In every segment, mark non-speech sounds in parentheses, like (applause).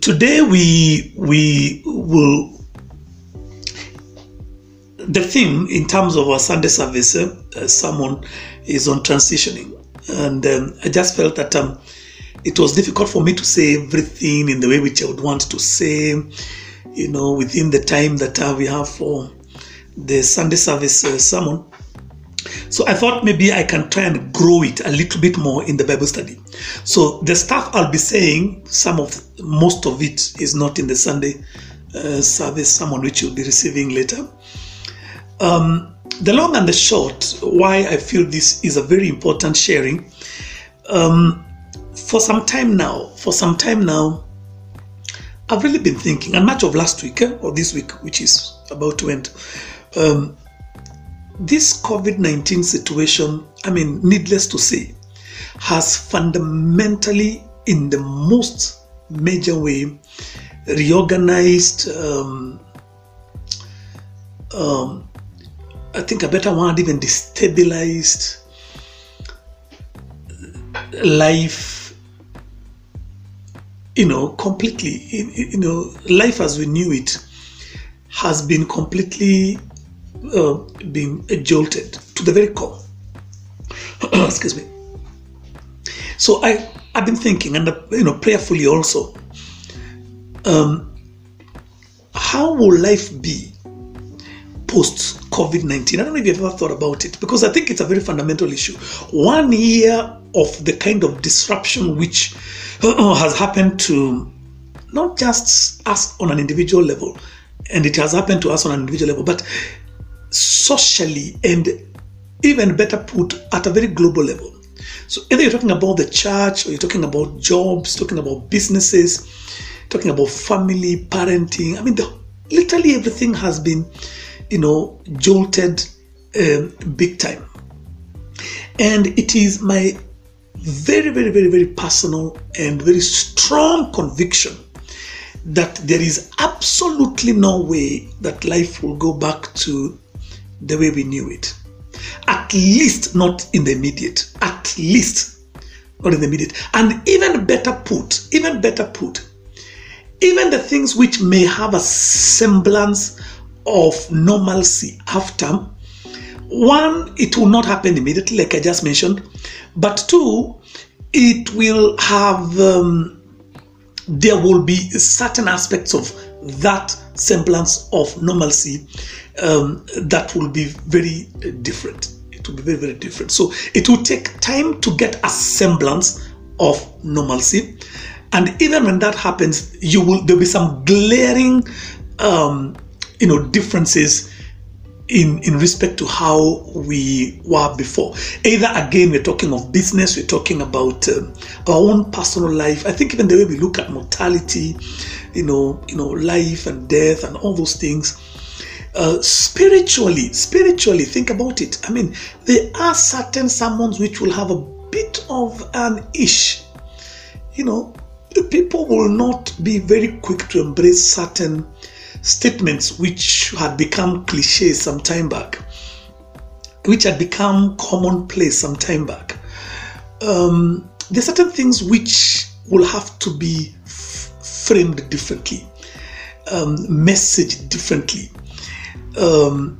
today we we will the theme in terms of our Sunday service uh, sermon is on transitioning, and um, I just felt that um, it was difficult for me to say everything in the way which I would want to say, you know, within the time that uh, we have for the Sunday service uh, sermon. So I thought maybe I can try and grow it a little bit more in the Bible study. So the stuff I'll be saying, some of most of it is not in the Sunday uh, service sermon, which you'll be receiving later. Um, the long and the short, why I feel this is a very important sharing. Um, for some time now, for some time now, I've really been thinking, and much of last week eh, or this week, which is about to end, um, this COVID 19 situation, I mean, needless to say, has fundamentally, in the most major way, reorganized um, um, I think a better word, even destabilized life, you know, completely. You know, life as we knew it has been completely uh, being jolted to the very core. (clears throat) Excuse me. So I, I've been thinking, and you know, prayerfully also, um, how will life be post COVID 19. I don't know if you've ever thought about it because I think it's a very fundamental issue. One year of the kind of disruption which uh, has happened to not just us on an individual level, and it has happened to us on an individual level, but socially and even better put at a very global level. So either you're talking about the church or you're talking about jobs, talking about businesses, talking about family, parenting. I mean, the, literally everything has been you know, jolted um, big time. And it is my very, very, very, very personal and very strong conviction that there is absolutely no way that life will go back to the way we knew it. At least not in the immediate. At least not in the immediate. And even better put, even better put, even the things which may have a semblance of normalcy after one, it will not happen immediately, like I just mentioned, but two, it will have, um, there will be certain aspects of that semblance of normalcy um, that will be very different. It will be very, very different. So it will take time to get a semblance of normalcy. And even when that happens, you will there'll be some glaring um, you know differences in in respect to how we were before either again we're talking of business we're talking about um, our own personal life i think even the way we look at mortality you know you know life and death and all those things uh, spiritually spiritually think about it i mean there are certain sermons which will have a bit of an ish you know people will not be very quick to embrace certain statements which had become cliches some time back, which had become commonplace some time back. Um, there are certain things which will have to be f- framed differently, um, messaged differently. Um,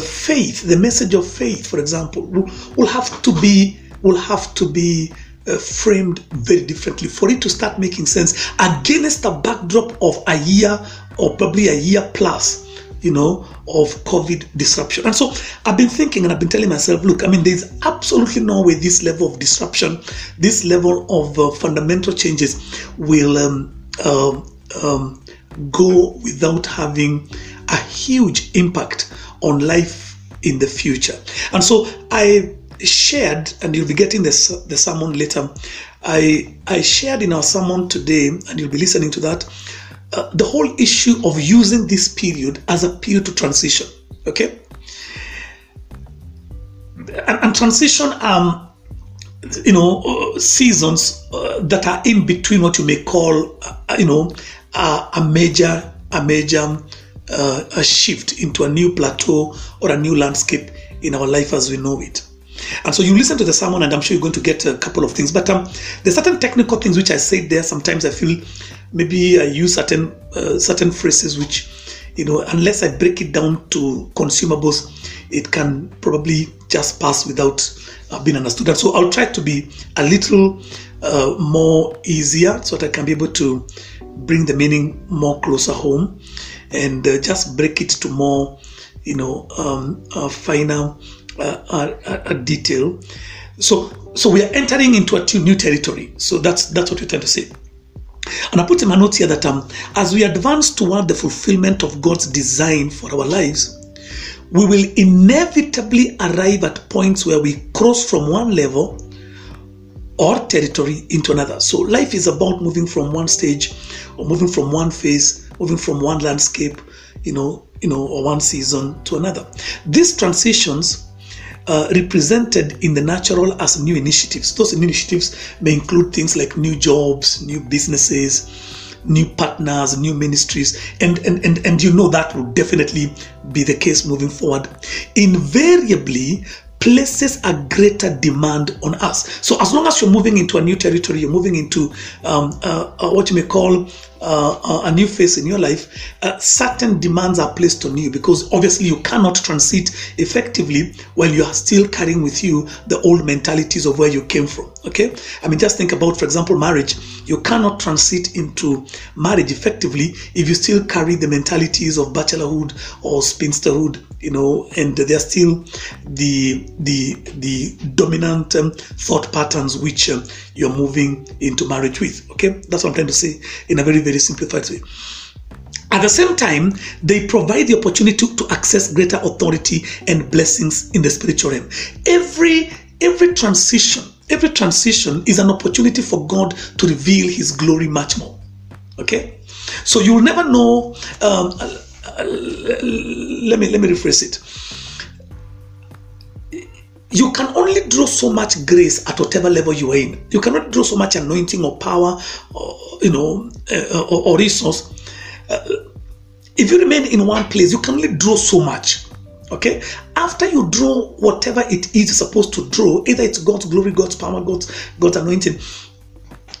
faith, the message of faith, for example, will, will have to be will have to be uh, framed very differently for it to start making sense against a backdrop of a year or probably a year plus you know, of COVID disruption. And so I've been thinking and I've been telling myself, look, I mean, there's absolutely no way this level of disruption, this level of uh, fundamental changes will um, uh, um, go without having a huge impact on life in the future. And so I shared, and you'll be getting this, the sermon later. I, I shared in our sermon today, and you'll be listening to that, uh, the whole issue of using this period as a period to transition. Okay? And, and transition, um, you know, uh, seasons uh, that are in between what you may call, uh, you know, a major, a major uh, a shift into a new plateau or a new landscape in our life as we know it. And so you listen to the sermon, and I'm sure you're going to get a couple of things. But um, there's certain technical things which I said there. Sometimes I feel maybe I use certain uh, certain phrases which, you know, unless I break it down to consumables, it can probably just pass without uh, being understood. And so I'll try to be a little uh, more easier so that I can be able to bring the meaning more closer home and uh, just break it to more, you know, um, uh, finer uh, detail. So, so we are entering into a new territory. So that's that's what we're trying to say. And I put in my notes here that um, as we advance toward the fulfillment of God's design for our lives, we will inevitably arrive at points where we cross from one level or territory into another. So life is about moving from one stage or moving from one phase, moving from one landscape, you know, you know, or one season to another. These transitions uh, represented in the natural as new initiatives. Those initiatives may include things like new jobs, new businesses, new partners, new ministries, and and and, and you know that will definitely be the case moving forward. Invariably, places a greater demand on us. So as long as you're moving into a new territory, you're moving into um, uh, uh, what you may call uh, uh, a new phase in your life, uh, certain demands are placed on you because obviously you cannot transit effectively while you are still carrying with you the old mentalities of where you came from. Okay, I mean, just think about, for example, marriage. You cannot transit into marriage effectively if you still carry the mentalities of bachelorhood or spinsterhood, you know, and they're still the the the dominant um, thought patterns which um, you're moving into marriage with. Okay, that's what I'm trying to say in a very very simplified way. At the same time, they provide the opportunity to, access greater authority and blessings in the spiritual realm. Every every transition, every transition is an opportunity for God to reveal His glory much more. Okay, so you will never know. Um, let me let me rephrase it you can only draw so much grace at whatever level you are in. You cannot draw so much anointing or power, or, you know, uh, or, or, resource. Uh, if you remain in one place, you can only draw so much. Okay. After you draw whatever it is supposed to draw, either it's God's glory, God's power, God's God's anointing.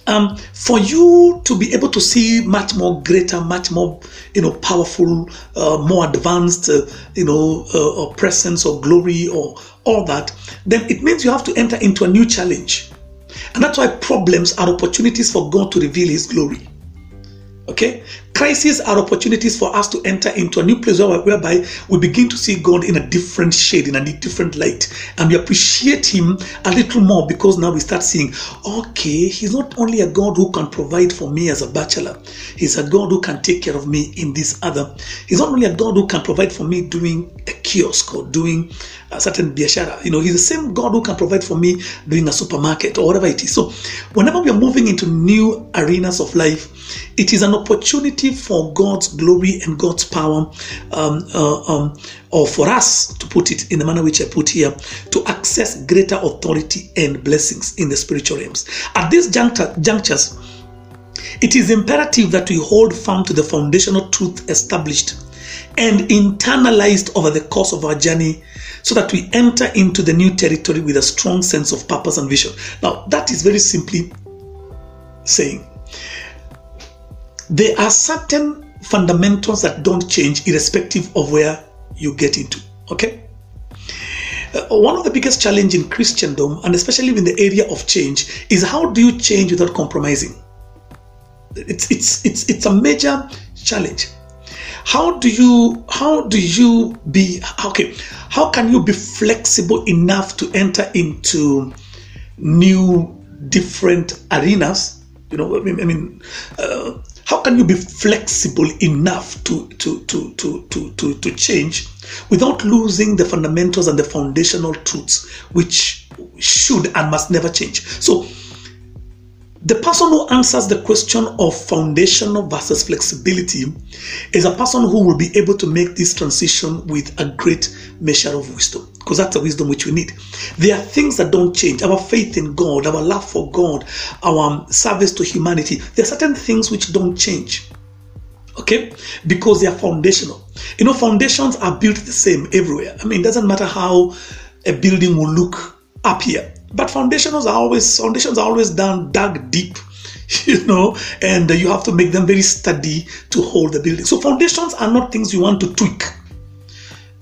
Um, for you to be able to see much more greater, much more, you know, powerful, uh, more advanced, uh, you know, uh, or presence or glory or all that, then it means you have to enter into a new challenge. And that's why problems are opportunities for God to reveal His glory. Okay? Crises are opportunities for us to enter into a new place whereby we begin to see God in a different shade, in a different light, and we appreciate Him a little more because now we start seeing, okay, He's not only a God who can provide for me as a bachelor, He's a God who can take care of me in this other. He's not only a God who can provide for me doing a kiosk or doing a certain biashara. You know, He's the same God who can provide for me doing a supermarket or whatever it is. So, whenever we are moving into new arenas of life, it is an opportunity for God's glory and God's power, um, uh, um, or for us to put it in the manner which I put here, to access greater authority and blessings in the spiritual realms. At these junctures, it is imperative that we hold firm to the foundational truth established and internalized over the course of our journey so that we enter into the new territory with a strong sense of purpose and vision. Now, that is very simply saying there are certain fundamentals that don't change irrespective of where you get into. Okay? Uh, one of the biggest challenge in Christendom, and especially in the area of change, is how do you change without compromising? It's it's it's it's a major challenge. How do you how do you be okay? How can you be flexible enough to enter into new different arenas? You know, I mean, I mean uh, how can you be flexible enough to, to, to, to, to, to, to change without losing the fundamentals and the foundational truths which should and must never change? So, the person who answers the question of foundational versus flexibility is a person who will be able to make this transition with a great measure of wisdom because that's the wisdom which we need. There are things that don't change. Our faith in God, our love for God, our um, service to humanity. There are certain things which don't change. Okay? Because they are foundational. You know, foundations are built the same everywhere. I mean, it doesn't matter how a building will look up here but foundations are always foundations are always done dug deep (laughs) you know, and you have to make them very steady to hold the building. So foundations are not things you want to tweak.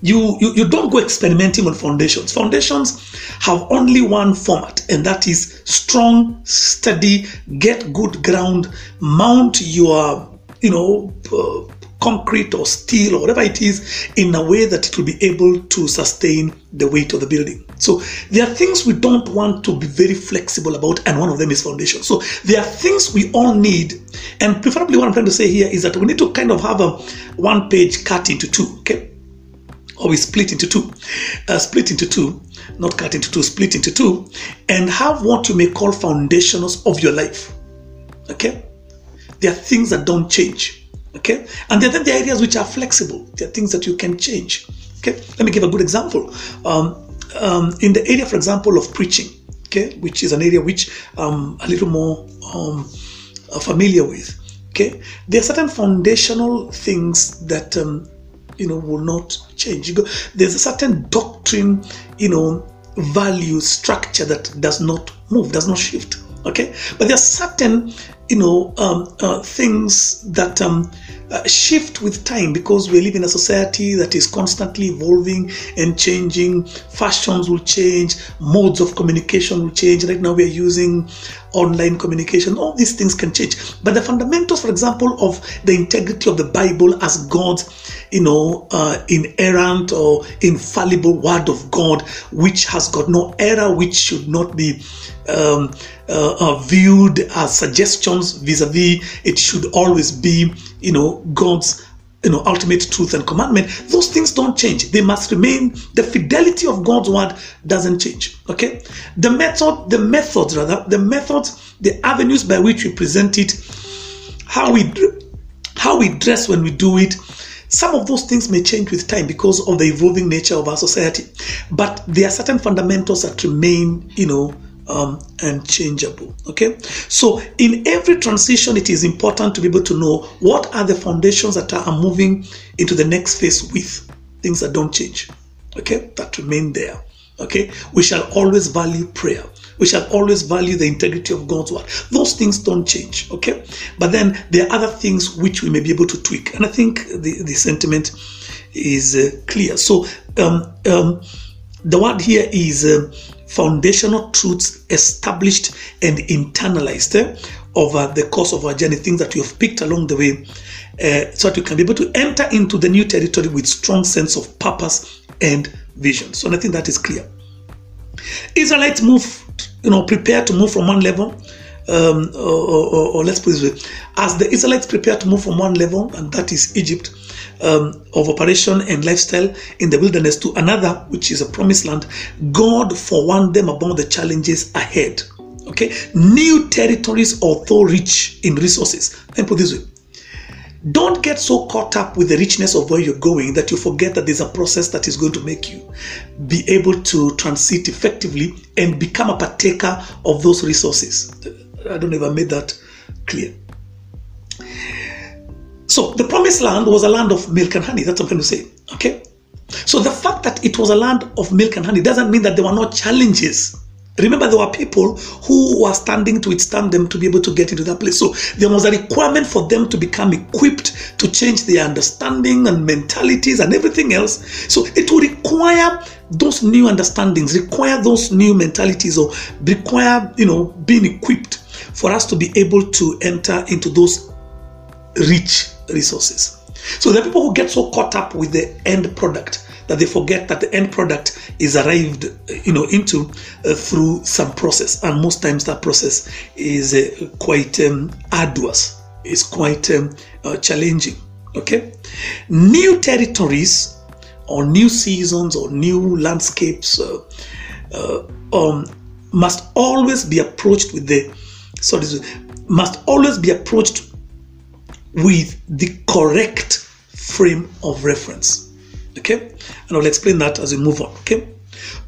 You, you, you don't go experimenting on foundations. Foundations have only one format, and that is strong, steady, get good ground, mount your, you know, uh, concrete or steel or whatever it is in a way that it will be able to sustain the weight of the building. So there are things we don't want to be very flexible about, and one of them is foundation. So there are things we all need, and preferably what I'm trying to say here is that we need to kind of have a one page cut into two, okay? Or we split into two, uh, split into two, not cut into two, split into two, and have what you may call foundations of your life, okay? There are things that don't change Okay? And then there are areas which are flexible. There are things that you can change. Okay? Let me give a good example. Um, um, in the area, for example, of preaching, okay, which is an area which I'm a little more um, familiar with. Okay, there are certain foundational things that um, you know will not change. There's a certain doctrine, you know, value structure that does not move, does not shift. Okay, but there are certain you know um, uh, things that um, uh, shift with time because we live in a society that is constantly evolving and changing. Fashions will change modes of communication will change. Right now we are using online communication. All these things can change. But the fundamentals for example of the integrity of the bible as god's you know uh, inerrant or infallible word of god which has got no error which should not be um, uh, uh, viewed as suggestions vis-a-vis it should always be you know god's you know ultimate truth and commandment. Those things don't change. They must remain. The fidelity of god's word doesn't change. Okay? The method the methods rather the methods the avenues by which we present it how we how we dress when we do it some of those things may change with time because of the evolving nature of our society. But there are certain fundamentals that remain you know um, and changeable. Okay, so in every transition, it is important to be able to know what are the foundations that are moving into the next phase with things that don't change. Okay, that remain there. Okay, we shall always value prayer. We shall always value the integrity of God's word. Those things don't change. Okay, but then there are other things which we may be able to tweak, and I think the the sentiment is uh, clear. So um, um, the word here is. Uh, foundational truths established and internalized eh, over the course of our journey, things that you have picked along the way, uh, so that you can be able to enter into the new territory with strong sense of purpose and vision. So I think that is clear. Israelites move, you know, prepare to move from one level, um, or, or, or, let's put it this way, as the Israelites prepare to move from one level, and that is Egypt, um, of operation and lifestyle in the wilderness to another, which is a promised land, God forewarned them about the challenges ahead. Okay, new territories, although rich in resources. Let me put this way. Don't get so caught up with the richness of where you're going that you forget that there's a process that is going to make you be able to transit effectively and become a partaker of those resources. I don't know if I made that clear. So the promised land was a land of milk and honey. That's what I'm trying to say. Okay? So the fact that it was a land of milk and honey doesn't mean that there were no challenges. Remember, there were people who were standing to withstand them to be able to get into that place. So there was a requirement for them to become equipped to change their understanding and mentalities and everything else. So it will require those new understandings, require those new mentalities, or require, you know, being equipped for us to be able to enter into those rich resources. So there are people who get so caught up with the end product that they forget that the end product is arrived, you know, into uh, through some process, and most times that process is uh, quite um, arduous, is quite um, uh, challenging. Okay, new territories or new seasons or new landscapes uh, uh, um, must always be approached with the sorry must always be approached with the correct frame of reference. Okay? And I'll explain that as we move on. Okay?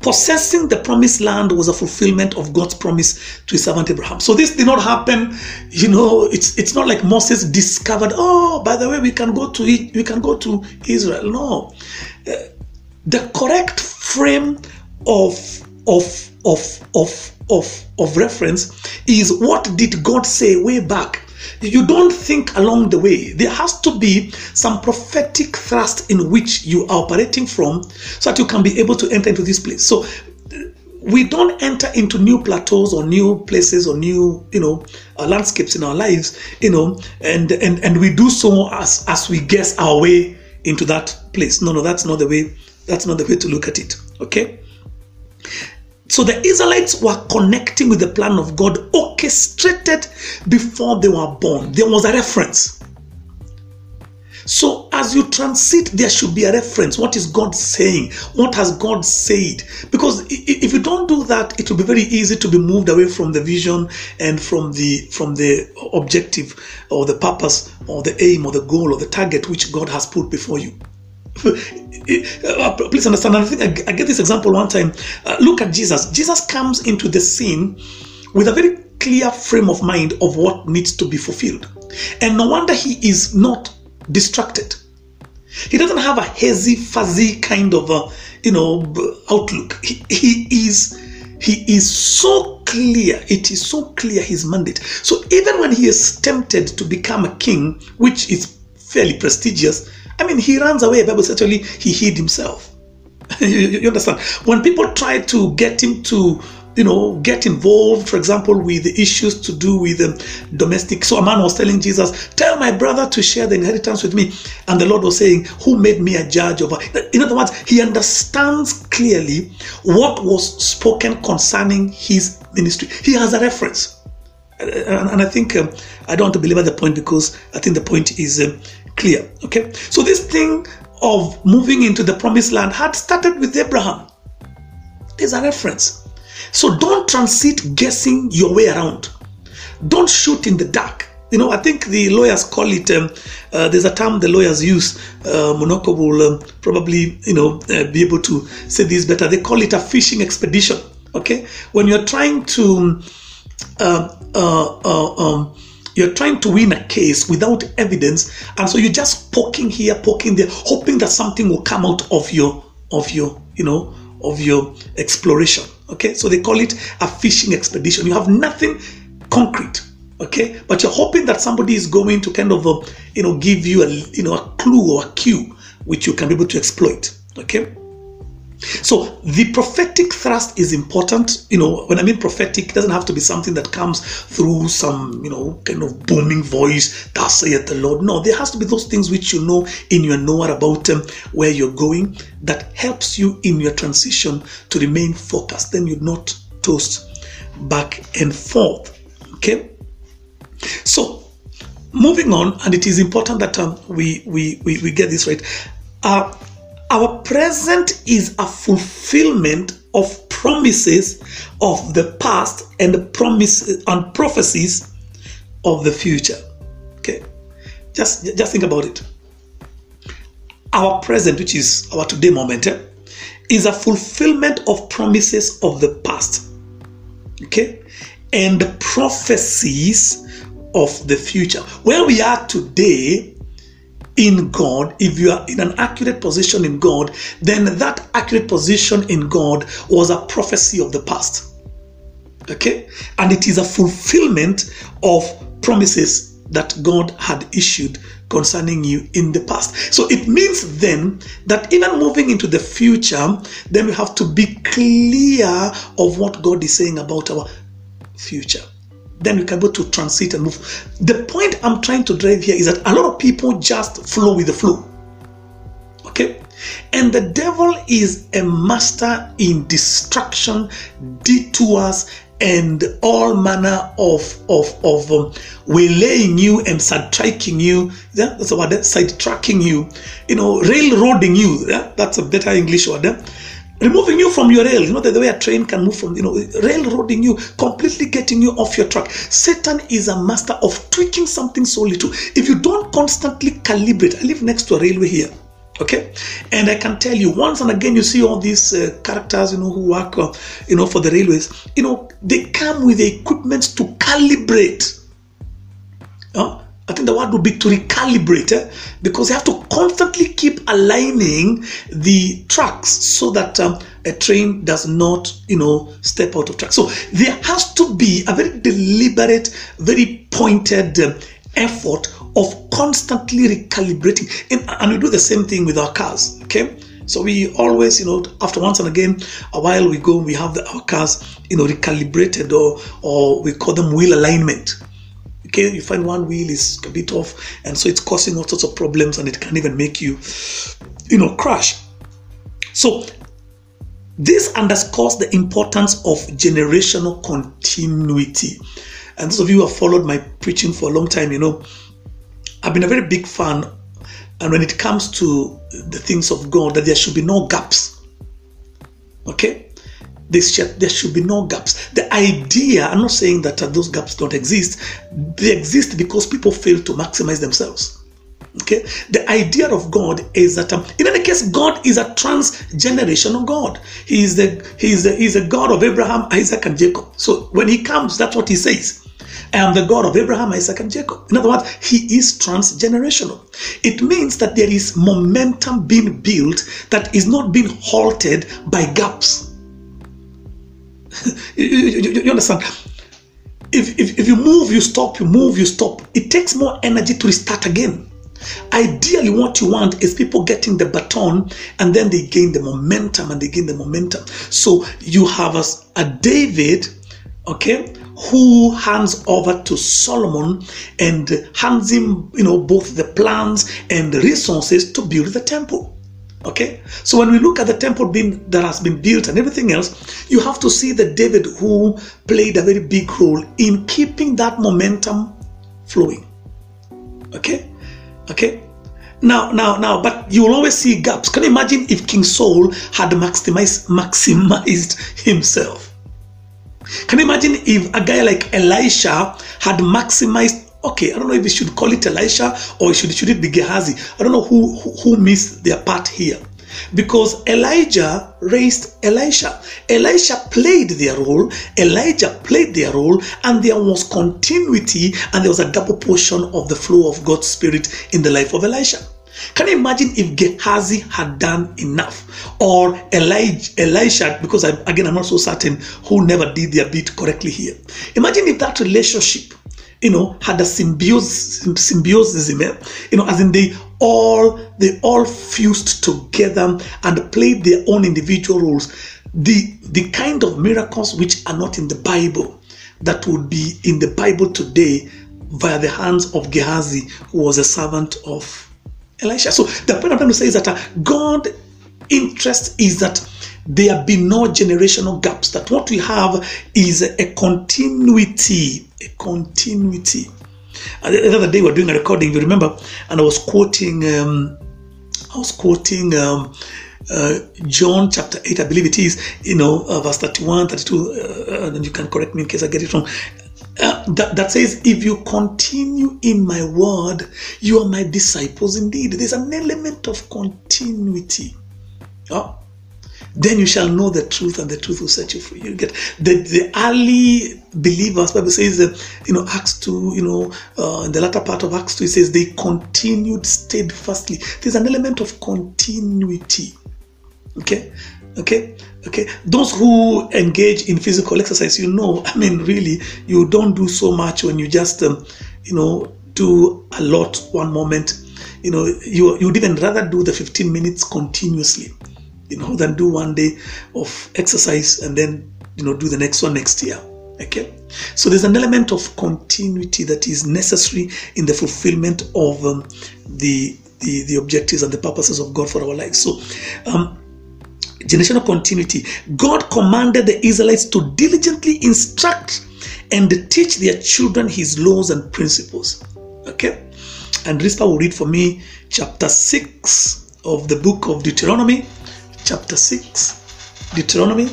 Possessing the promised land was a fulfillment of God's promise to his servant Abraham. So this did not happen, you know, it's it's not like Moses discovered, oh, by the way, we can go to it, we can go to Israel. No. Uh, the correct frame of of of of of of reference is what did God say way back. You don't think along the way. There has to be some prophetic thrust in which you are operating from so that you can be able to enter into this place. So we don't enter into new plateaus or new places or new you know uh, landscapes in our lives you know and and and we do so as as we guess our way into that place no no that's not the way that's not the way to look at it okay so the Israelites were connecting with the plan of God orchestrated before they were born. There was a reference. So as you transit, there should be a reference. What is God saying? What has God said? Because if you don't do that, it will be very easy to be moved away from the vision and from the from the objective or the purpose or the aim or the goal or the target which God has put before you. (laughs) Please understand. I think I, get this example one time. Uh, look at Jesus. Jesus comes into the scene with a very clear frame of mind of what needs to be fulfilled, and no wonder he is not distracted. He doesn't have a hazy, fuzzy kind of a, you know outlook. He, he is he is so clear. It is so clear his mandate. So even when he is tempted to become a king, which is fairly prestigious, I mean, he runs away. Bible says actually he hid himself. (laughs) you, you understand? When people try to get him to you know, get involved, for example, with the issues to do with um, domestic. So a man was telling Jesus, Tell my brother to share the inheritance with me. And the Lord was saying, Who made me a judge over? In other words, he understands clearly what was spoken concerning his ministry. He has a reference. And, I think um, I don't want to belabor the point because I think the point is um, clear. Okay, so this thing of moving into the promised land had started with Abraham. There's a reference. So don't transit guessing your way around. Don't shoot in the dark. You know, I think the lawyers call it, um, uh, there's a term the lawyers use, uh, Monoko will um, probably, you know, uh, be able to say this better. They call it a fishing expedition. Okay? When you're trying to, um, uh, uh, um, you're trying to win a case without evidence, and so you're just poking here, poking there, hoping that something will come out of your, of your, you know, of your exploration. Okay, so they call it a fishing expedition. You have nothing concrete. Okay, but you're hoping that somebody is going to kind of, uh, you know, give you a, you know, a clue or a cue which you can be able to exploit. Okay. So the prophetic thrust is important. You know, when I mean prophetic, it doesn't have to be something that comes through some, you know, kind of booming voice, thus saith the Lord. No, there has to be those things which you know in your knower about um, where you're going that helps you in your transition to remain focused. Then you're not tossed back and forth. Okay? So moving on, and it is important that um, we, we, we, we get this right. Uh, our present is a fulfillment of promises of the past and the promises and prophecies of the future. Okay, just just think about it. Our present, which is our today moment, eh, is a fulfillment of promises of the past. Okay, and the prophecies of the future. Where we are today in God, if you are in an accurate position in God, then that accurate position in God was a prophecy of the past. Okay? And it is a fulfillment of promises that God had issued concerning you in the past. So it means then that even moving into the future, then we have to be clear of what God is saying about our future then we can go to transit and move. The point I'm trying to drive here is that a lot of people just flow with the flow. Okay? And the devil is a master in distraction, detours, and all manner of of of um, waylaying you and sidetracking you. Yeah, that's a word. Sidetracking you, you know, railroading you. Yeah, that's a better English word. Yeah? Removing you from your rail. You know, the, the way a train can move from, you know, railroading you, completely getting you off your track. Satan is a master of tweaking something so little. If you don't constantly calibrate, I live next to a railway here. Okay, and I can tell you once and again, you see all these uh, characters, you know, who work, uh, you know, for the railways. You know, they come with the equipment to calibrate. I think the word would be to recalibrate eh? because you have to constantly keep aligning the tracks so that um, a train does not, you know, step out of track. So there has to be a very deliberate, very pointed um, effort of constantly recalibrating. And, and we do the same thing with our cars, okay? So we always, you know, after once and again, a while we go, we have the, our cars, you know, recalibrated or or we call them wheel alignment. You find one wheel is a bit off, and so it's causing all sorts of problems, and it can even make you, you know, crash. So this underscores the importance of generational continuity. And those of you who have followed my preaching for a long time, you know, I've been a very big fan. And when it comes to the things of God, that there should be no gaps. Okay? There should, there should be no gaps. The idea, I'm not saying that uh, those gaps don't exist, they exist because people fail to maximize themselves. Okay, the idea of God is that um, in any case, God is a transgenerational God. He is the He is the He is a God of Abraham, Isaac, and Jacob. So when He comes, that's what He says. I am the God of Abraham, Isaac, and Jacob. In other words, He is transgenerational. It means that there is momentum being built that is not being halted by gaps. (laughs) you, you, you understand? If, if, if you move, you stop, you move, you stop. It takes more energy to restart again. Ideally, what you want is people getting the baton and then they gain the momentum and they gain the momentum. So you have a, a David, okay, who hands over to Solomon and hands him, you know, both the plans and the resources to build the temple. Okay, so when we look at the temple being that has been built and everything else, you have to see the David who played a very big role in keeping that momentum flowing. Okay, Okay? Now, now, now, but you will always see gaps. Can you imagine if King Saul had maximized maximized himself? Can you imagine if a guy like Elisha had maximized okay, I don't know if we should call it Elisha or should, should it be Gehazi? I don't know who, who, who missed their part here. Because Elijah raised Elisha. Elisha played their role, Elijah played their role, and there was continuity and there was a double portion of the flow of God's Spirit in the life of Elisha. Can you imagine if Gehazi had done enough? Or Elijah, Elisha, because I, again, I'm not so certain who never did their bit correctly here. Imagine if that relationship you know, had a symbiosis, symbiosis, you know, as in they all they all fused together and played their own individual roles. The the kind of miracles which are not in the Bible that would be in the Bible today via the hands of Gehazi, who was a servant of Elisha. So the point I'm trying to say is that uh, God interest is that there be no generational gaps. That what we have is a continuity, a continuity. The other day we were doing a recording, you remember, and I was quoting, um, I was quoting um, uh, John chapter 8, I believe it is, you know, uh, verse 31, 32, uh, and you can correct me in case I get it wrong. Uh, that, that says, if you continue in my word, you are my disciples indeed. There's an element of continuity. Oh, then you shall know the truth and the truth will set you free. You get the, the early believers bible says that you know acts 2 you know uh, in the latter part of acts 2 it says they continued steadfastly. There's an element of continuity. Okay? Okay? Okay? Those who engage in physical exercise you know (laughs) i mean really you don't do so much when you just um, you know do a lot one moment. You know you you'd even rather do the 15 minutes continuously you know, than do one day of exercise and then, you know, do the next one next year. Okay? So there's an element of continuity that is necessary in the fulfillment of um, the, the, the objectives and the purposes of God for our lives. So, um, generational continuity. God commanded the Israelites to diligently instruct and teach their children his laws and principles. Okay? And Rispa will read for me chapter 6 of the book of Deuteronomy, chapter 6, Deuteronomy.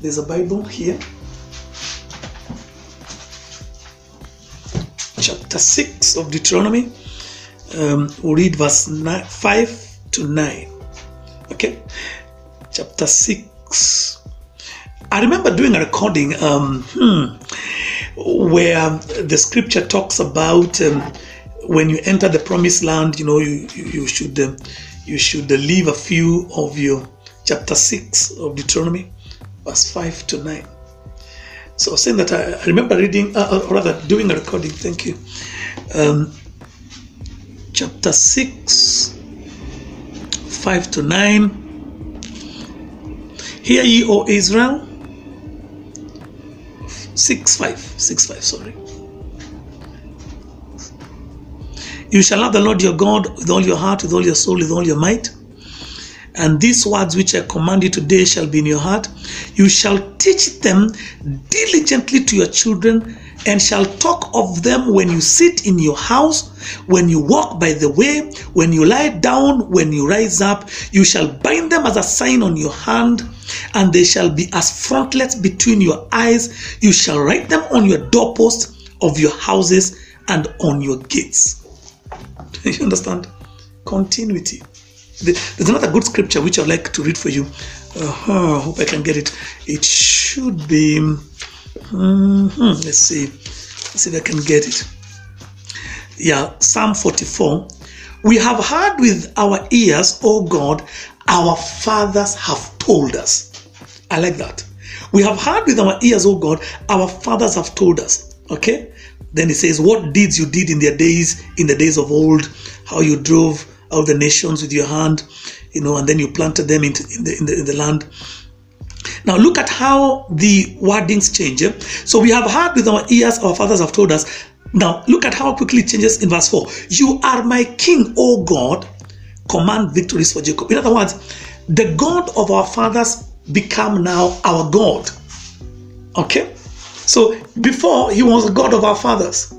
There's a Bible here. Chapter 6 of Deuteronomy. Um, we'll read verse nine, 5 to 9. Okay? Chapter 6. I remember doing a recording um, hmm, where the scripture talks about um, when you enter the promised land, you know, you, you, you should. Um, you should leave a few of your chapter 6 of Deuteronomy, verse 5 to 9. So saying that I, I remember reading, uh, or rather doing a recording, thank you. Um, chapter 6, 5 to 9. Hear ye, O Israel. 6 5, 6 5, sorry. You shall love the Lord your God with all your heart, with all your soul, with all your might. And these words which I command you today shall be in your heart. You shall teach them diligently to your children, and shall talk of them when you sit in your house, when you walk by the way, when you lie down, when you rise up. You shall bind them as a sign on your hand, and they shall be as frontlets between your eyes. You shall write them on your doorposts of your houses and on your gates. (laughs) You understand? Continuity. There's another good scripture which I'd like to read for you. Uh-huh, hope I can get it. It should be. Mm-hmm, let's see. Let's see if I can get it. Yeah, Psalm 44. We have heard with our ears, O God, our fathers have told us. I like that. We have heard with our ears, O God, our fathers have told us. Okay? Then he says, What deeds you did in their days, in the days of old, how you drove out the nations with your hand, you know, and then you planted them in, the, in, the, in the land. Now look at how the wordings change. Eh? So we have heard with our ears, our fathers have told us. Now look at how quickly it changes in verse 4. You are my king, O God. Command victories for Jacob. In other words, the God of our fathers become now our God. Okay? So before he was the God of our fathers.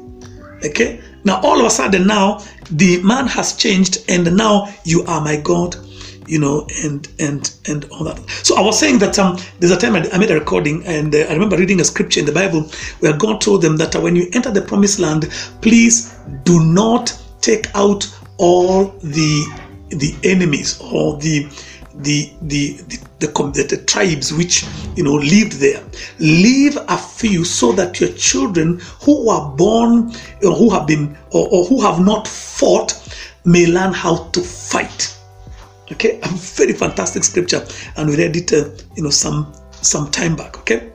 Okay? Now all of a sudden now the man has changed and now you are my God you know, and and and all that. So I was saying that um, there's a time I, made a recording, and uh, I remember reading a scripture in the Bible where God told them that when you enter the promised land, please do not take out all the the enemies or the the the the, the, tribes which you know lived there. Leave a few so that your children who are born or who have been or, or who have not fought may learn how to fight. Okay? A very fantastic scripture. And we read it uh, you know some some time back. Okay?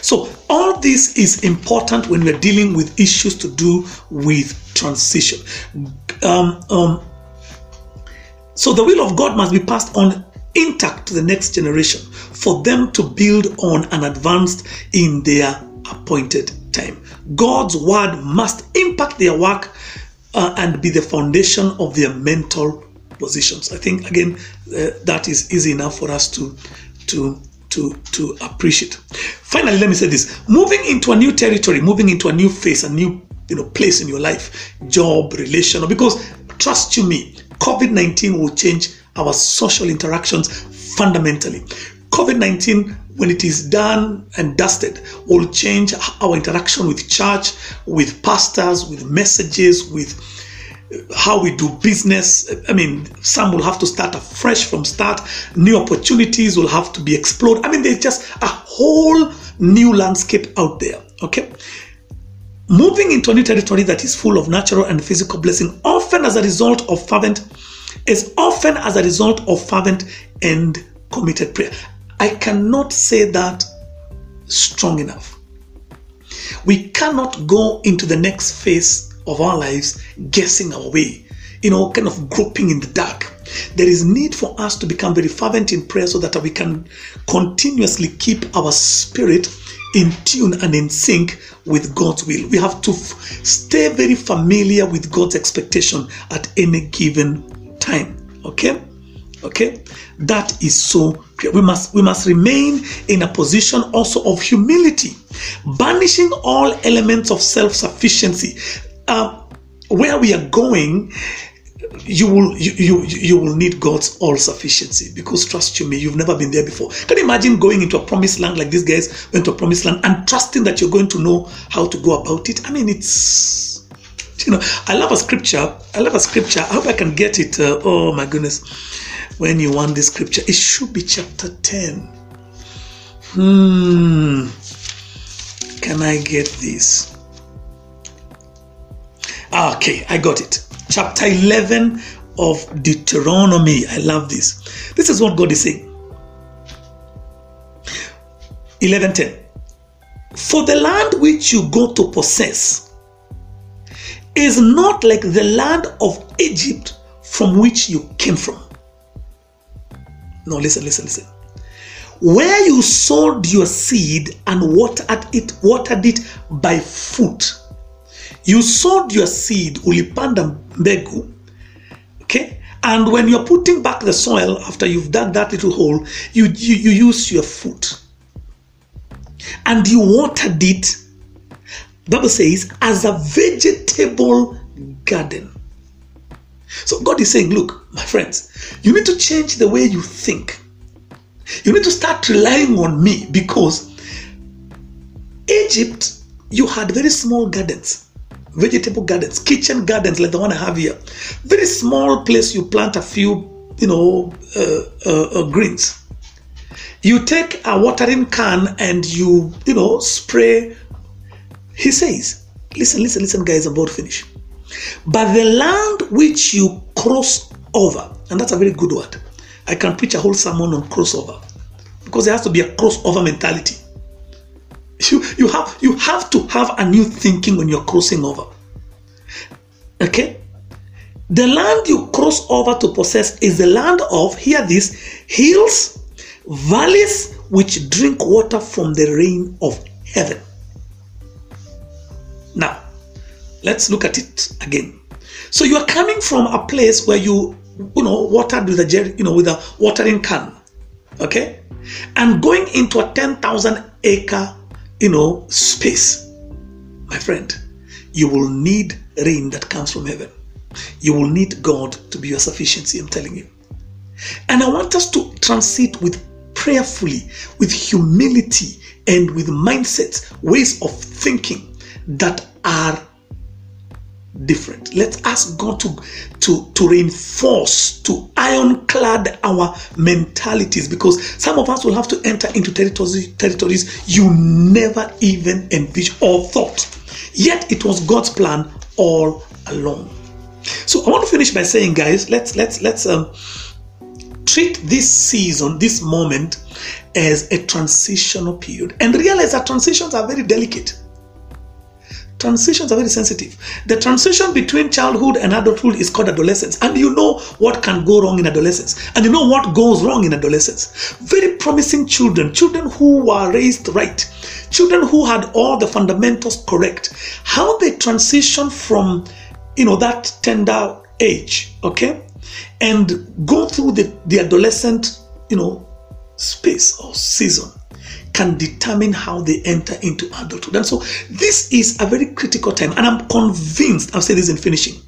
So all this is important when we're dealing with issues to do with transition. Um, um, so the will of God must be passed on intact to the next generation for them to build on and advance in their appointed time. God's word must impact their work uh, and be the foundation of their mental positions. I think again uh, that is easy enough for us to to to to appreciate. Finally, let me say this: moving into a new territory, moving into a new phase, a new you know place in your life, job, relation, because trust you me, COVID 19 will change our social interactions fundamentally. COVID 19, when it is done and dusted, will change our interaction with church, with pastors, with messages, with uh, how we do business. I mean, some will have to start afresh from start. New opportunities will have to be explored. I mean, there's just a whole new landscape out there. Okay. Moving into new territory that is full of natural and physical blessing, often as a result of fervent, is often as a result of fervent and committed prayer. I cannot say that strong enough. We cannot go into the next phase of our lives guessing our way, you know, kind of groping in the dark. There is need for us to become very fervent in prayer so that we can continuously keep our spirit in tune and in sync with God's will. We have to f- stay very familiar with God's expectation at any given time. Okay? Okay? That is so. We must we must remain in a position also of humility, banishing all elements of self-sufficiency. Uh, where we are going, you will you, you you will need God's all sufficiency because trust you me, you've never been there before. Can you imagine going into a promised land like these guys went to a promised land and trusting that you're going to know how to go about it? I mean, it's you know, I love a scripture. I love a scripture. I hope I can get it. Uh, oh my goodness, when you want this scripture, it should be chapter ten. Hmm. Can I get this? Okay, I got it chapter 11 of Deuteronomy. I love this. This is what God is saying. 11:10 For the land which you go to possess is not like the land of Egypt from which you came from. No, listen, listen, listen. Where you sowed your seed and watered it, watered it by foot. You sowed your seed, ulipanda mbegu, okay? And when you're putting back the soil after you've dug that little hole, you, you, you use your foot. And you watered it, Bible says, as a vegetable garden. So God is saying, look, my friends, you need to change the way you think. You need to start relying on me because Egypt, you had very small gardens, vegetable gardens, kitchen gardens like the one I have here. Very small place you plant a few, you know, uh, uh, uh, greens. You take a watering can and you, you know, spray. He says, listen, listen, listen, guys, I'm about finish. But the land which you cross over, and that's a very good word. I can preach a whole sermon on crossover because there has to be a crossover mentality. You, you, have, you have to have a new thinking when you're crossing over. Okay? The land you cross over to possess is the land of, hear this, hills, valleys which drink water from the rain of heaven. Now, let's look at it again. So you are coming from a place where you, you know, watered with a, you know, with a watering can, okay, and going into a ten thousand acre, you know, space, my friend, you will need rain that comes from heaven. You will need God to be your sufficiency. I'm telling you. And I want us to transit with prayerfully, with humility, and with mindsets, ways of thinking that are different. Let's ask God to, to, to reinforce, to ironclad our mentalities because some of us will have to enter into territories, territories you never even envisioned or thought. Yet it was God's plan all along. So I want to finish by saying, guys, let's let's let's um, treat this season, this moment, as a transitional period, and realize that transitions are very delicate transitions are very sensitive. The transition between childhood and adulthood is called adolescence. And you know what can go wrong in adolescence. And you know what goes wrong in adolescence. Very promising children, children who were raised right, children who had all the fundamentals correct. How they transition from, you know, that tender age, okay, and go through the, the adolescent, you know, space or season can determine how they enter into adulthood. And so this is a very critical time. And I'm convinced, I'll say this in finishing,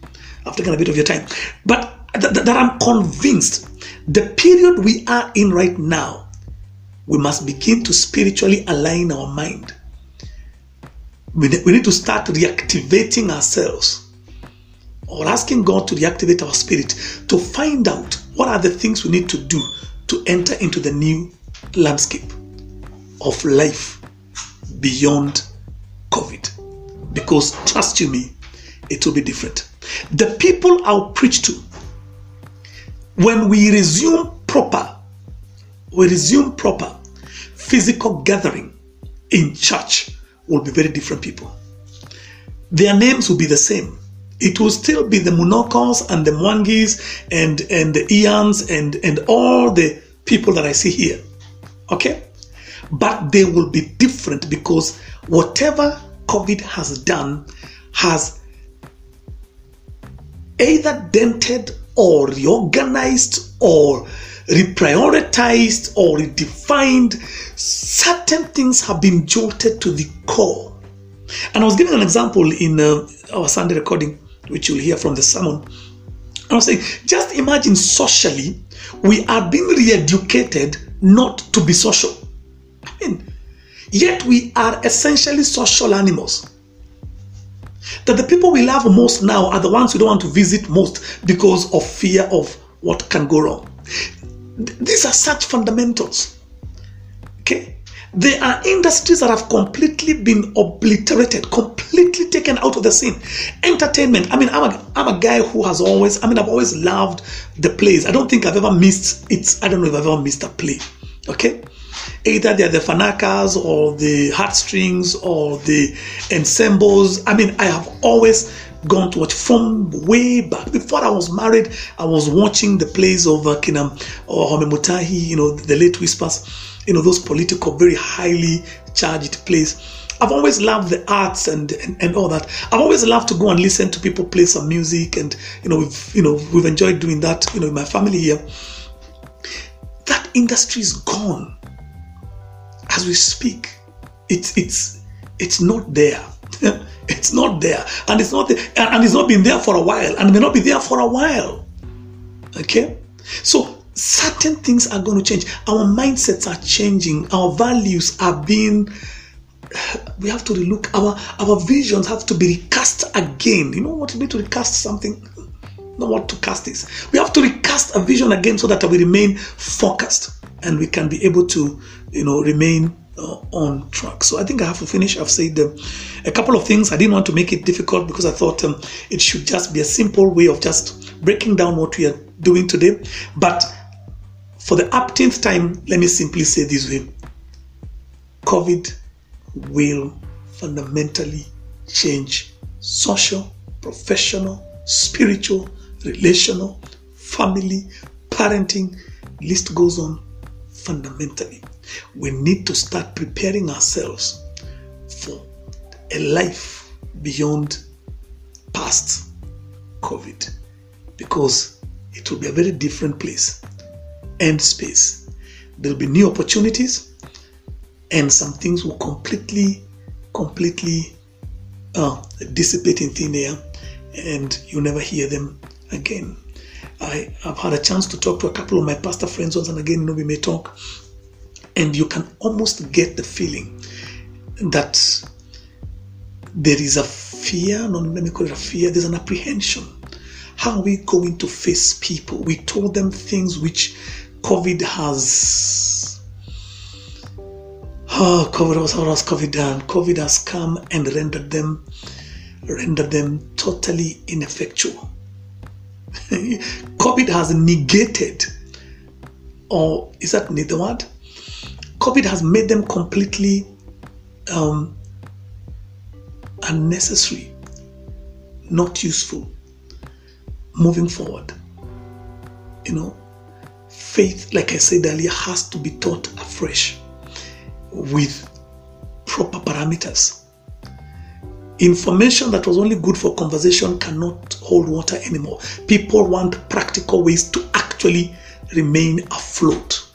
I've taken a bit of your time, but th- th- that I'm convinced the period we are in right now, we must begin to spiritually align our mind. We, we need to start reactivating ourselves or asking God to reactivate our spirit to find out what are the things we need to do to enter into the new landscape of life beyond COVID. Because trust you me, it will be different. The people I'll preach to, when we resume proper, we resume proper physical gathering in church, will be very different people. Their names will be the same. It will still be the Munokos and the Mwangis and, and the Ians and, and all the people that I see here. Okay? But they will be different because whatever COVID has done has either dented or reorganized or reprioritized or redefined. Certain things have been jolted to the core. And I was giving an example in uh, our Sunday recording, which you'll hear from the sermon. I was saying, just imagine socially, we are being re educated not to be social. Yet we are essentially social animals. That the people we love most now are the ones we don't want to visit most because of fear of what can go wrong. These are such fundamentals. Okay? There are industries that have completely been obliterated, completely taken out of the scene. Entertainment. I mean, I'm a, I'm a guy who has always, I mean, I've always loved the plays. I don't think I've ever missed it. I don't know if I've ever missed a play. Okay? Either they're the fanakas or the heartstrings or the ensembles. I mean, I have always gone to watch from way back. Before I was married, I was watching the plays of uh, Kinam or Wahome Mutahi, you know, the late whispers, you know, those political, very highly charged plays. I've always loved the arts and, and, and all that. I've always loved to go and listen to people play some music, and you know, we've you know we've enjoyed doing that. You know, in my family here, that industry is gone as we speak. It's it's it's not there. (laughs) it's not there, and it's not and it's not been there for a while, and may not be there for a while. Okay, so certain things are going to change. Our mindsets are changing. Our values are being. (sighs) We have to relook. Our our visions have to be recast again. You know what it means to recast something? Know what to cast is. We have to recast a vision again so that we remain focused and we can be able to, you know, remain uh, on track. So I think I have to finish. I've said um, a couple of things. I didn't want to make it difficult because I thought um, it should just be a simple way of just breaking down what we are doing today. But for the upteenth time, let me simply say this way COVID will fundamentally change social, professional, spiritual, relational, family, parenting, list goes on fundamentally. We need to start preparing ourselves for a life beyond past COVID because it will be a very different place and space. There'll be new opportunities and some things will completely, completely uh, dissipate in thin air and you never hear them again. I have had a chance to talk to a couple of my pastor friends once and again, you know, we may talk, and you can almost get the feeling that there is a fear, no, let me call it a fear, there's an apprehension. How are we going to face people? We told them things which COVID has. Oh, COVID how has COVID done? COVID has come and rendered them rendered them totally ineffectual. (laughs) COVID has negated, or is that the word? COVID has made them completely um, unnecessary, not useful. Moving forward, you know, faith, like I said earlier, has to be taught afresh with proper parameters Information that was only good for conversation cannot hold water anymore. People want practical ways to actually remain afloat.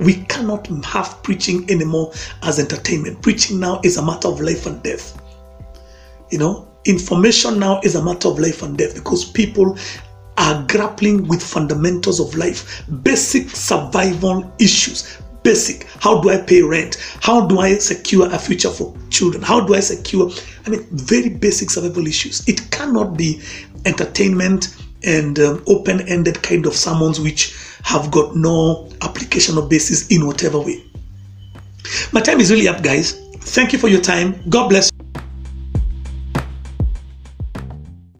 We cannot have preaching anymore as entertainment. Preaching now is a matter of life and death. You know, information now is a matter of life and death because people are grappling with fundamentals of life, basic survival issues, basic. How do I pay rent? How do I secure a future for children? How do I secure? I mean, very basic survival issues. It cannot be entertainment and um, open ended kind of sermons which have got no application or basis in whatever way. My time is really up, guys. Thank you for your time. God bless.